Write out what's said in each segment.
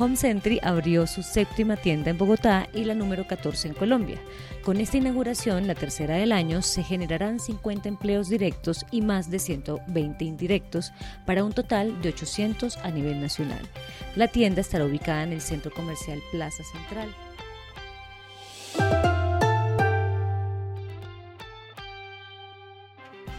Home Century abrió su séptima tienda en Bogotá y la número 14 en Colombia. Con esta inauguración, la tercera del año, se generarán 50 empleos directos y más de 120 indirectos para un total de 800 a nivel nacional. La tienda estará ubicada en el centro comercial Plaza Central.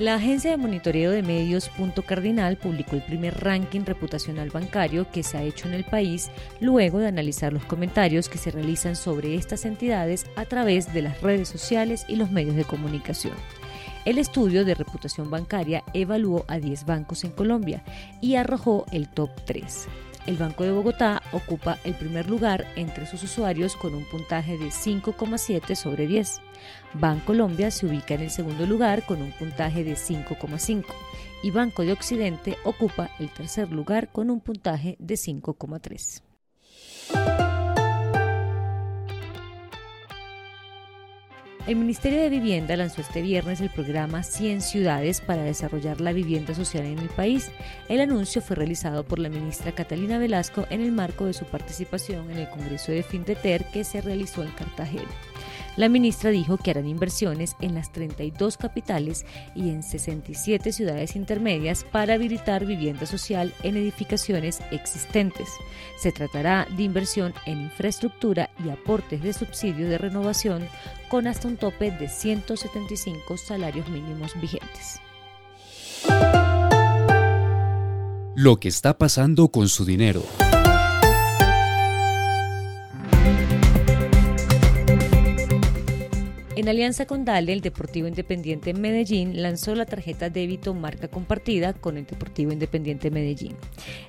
La agencia de monitoreo de medios Punto Cardinal publicó el primer ranking reputacional bancario que se ha hecho en el país luego de analizar los comentarios que se realizan sobre estas entidades a través de las redes sociales y los medios de comunicación. El estudio de reputación bancaria evaluó a 10 bancos en Colombia y arrojó el top 3. El Banco de Bogotá ocupa el primer lugar entre sus usuarios con un puntaje de 5,7 sobre 10. Bancolombia se ubica en el segundo lugar con un puntaje de 5,5 y Banco de Occidente ocupa el tercer lugar con un puntaje de 5,3. El Ministerio de Vivienda lanzó este viernes el programa 100 ciudades para desarrollar la vivienda social en el país. El anuncio fue realizado por la ministra Catalina Velasco en el marco de su participación en el Congreso de Findeter que se realizó en Cartagena. La ministra dijo que harán inversiones en las 32 capitales y en 67 ciudades intermedias para habilitar vivienda social en edificaciones existentes. Se tratará de inversión en infraestructura y aportes de subsidio de renovación con hasta un tope de 175 salarios mínimos vigentes. Lo que está pasando con su dinero. Alianza con Dale, el Deportivo Independiente Medellín lanzó la tarjeta débito marca compartida con el Deportivo Independiente Medellín.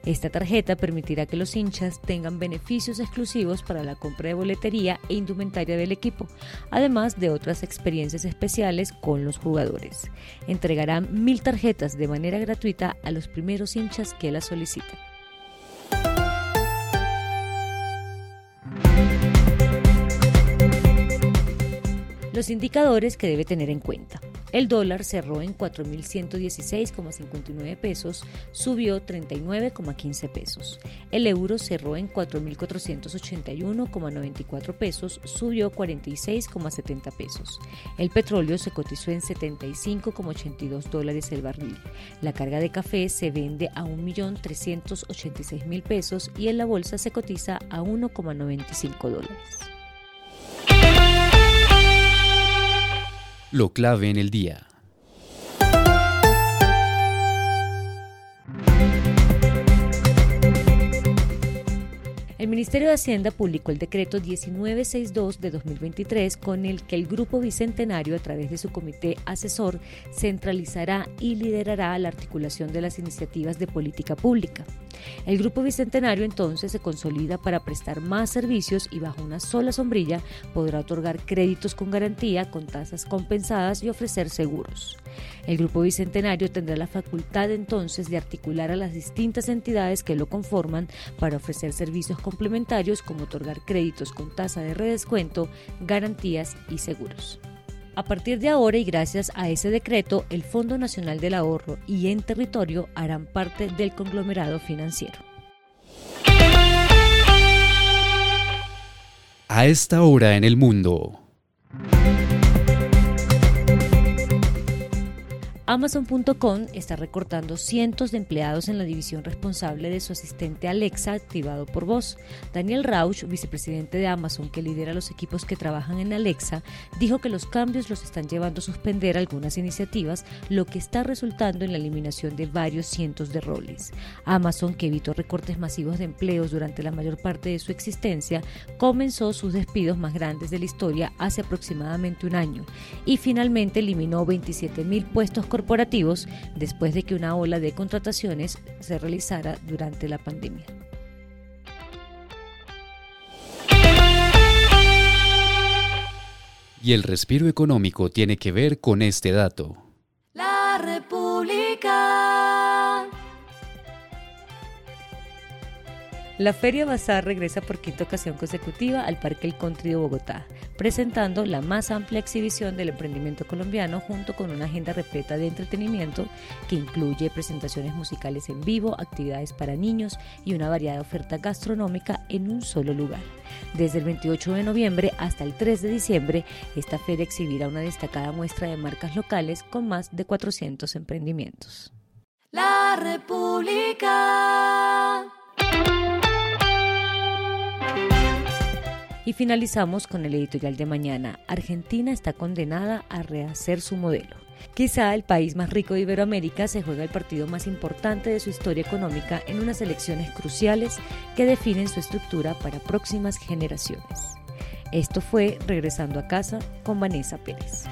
Esta tarjeta permitirá que los hinchas tengan beneficios exclusivos para la compra de boletería e indumentaria del equipo, además de otras experiencias especiales con los jugadores. Entregarán mil tarjetas de manera gratuita a los primeros hinchas que las soliciten. Los indicadores que debe tener en cuenta. El dólar cerró en 4.116,59 pesos, subió 39,15 pesos. El euro cerró en 4.481,94 pesos, subió 46,70 pesos. El petróleo se cotizó en 75,82 dólares el barril. La carga de café se vende a 1.386.000 pesos y en la bolsa se cotiza a 1,95 dólares. Lo clave en el día. El Ministerio de Hacienda publicó el decreto 1962 de 2023 con el que el Grupo Bicentenario, a través de su comité asesor, centralizará y liderará la articulación de las iniciativas de política pública. El Grupo Bicentenario entonces se consolida para prestar más servicios y bajo una sola sombrilla podrá otorgar créditos con garantía, con tasas compensadas y ofrecer seguros. El Grupo Bicentenario tendrá la facultad entonces de articular a las distintas entidades que lo conforman para ofrecer servicios complementarios como otorgar créditos con tasa de redescuento, garantías y seguros. A partir de ahora y gracias a ese decreto, el Fondo Nacional del Ahorro y en territorio harán parte del conglomerado financiero. A esta hora en el mundo. Amazon.com está recortando cientos de empleados en la división responsable de su asistente Alexa activado por voz. Daniel Rauch, vicepresidente de Amazon que lidera los equipos que trabajan en Alexa, dijo que los cambios los están llevando a suspender algunas iniciativas, lo que está resultando en la eliminación de varios cientos de roles. Amazon, que evitó recortes masivos de empleos durante la mayor parte de su existencia, comenzó sus despidos más grandes de la historia hace aproximadamente un año y finalmente eliminó 27 mil puestos corporativos después de que una ola de contrataciones se realizara durante la pandemia. Y el respiro económico tiene que ver con este dato. La Feria Bazar regresa por quinta ocasión consecutiva al Parque El Country de Bogotá, presentando la más amplia exhibición del emprendimiento colombiano junto con una agenda repleta de entretenimiento que incluye presentaciones musicales en vivo, actividades para niños y una variada oferta gastronómica en un solo lugar. Desde el 28 de noviembre hasta el 3 de diciembre, esta feria exhibirá una destacada muestra de marcas locales con más de 400 emprendimientos. La República. Y finalizamos con el editorial de mañana. Argentina está condenada a rehacer su modelo. Quizá el país más rico de Iberoamérica se juega el partido más importante de su historia económica en unas elecciones cruciales que definen su estructura para próximas generaciones. Esto fue Regresando a casa con Vanessa Pérez.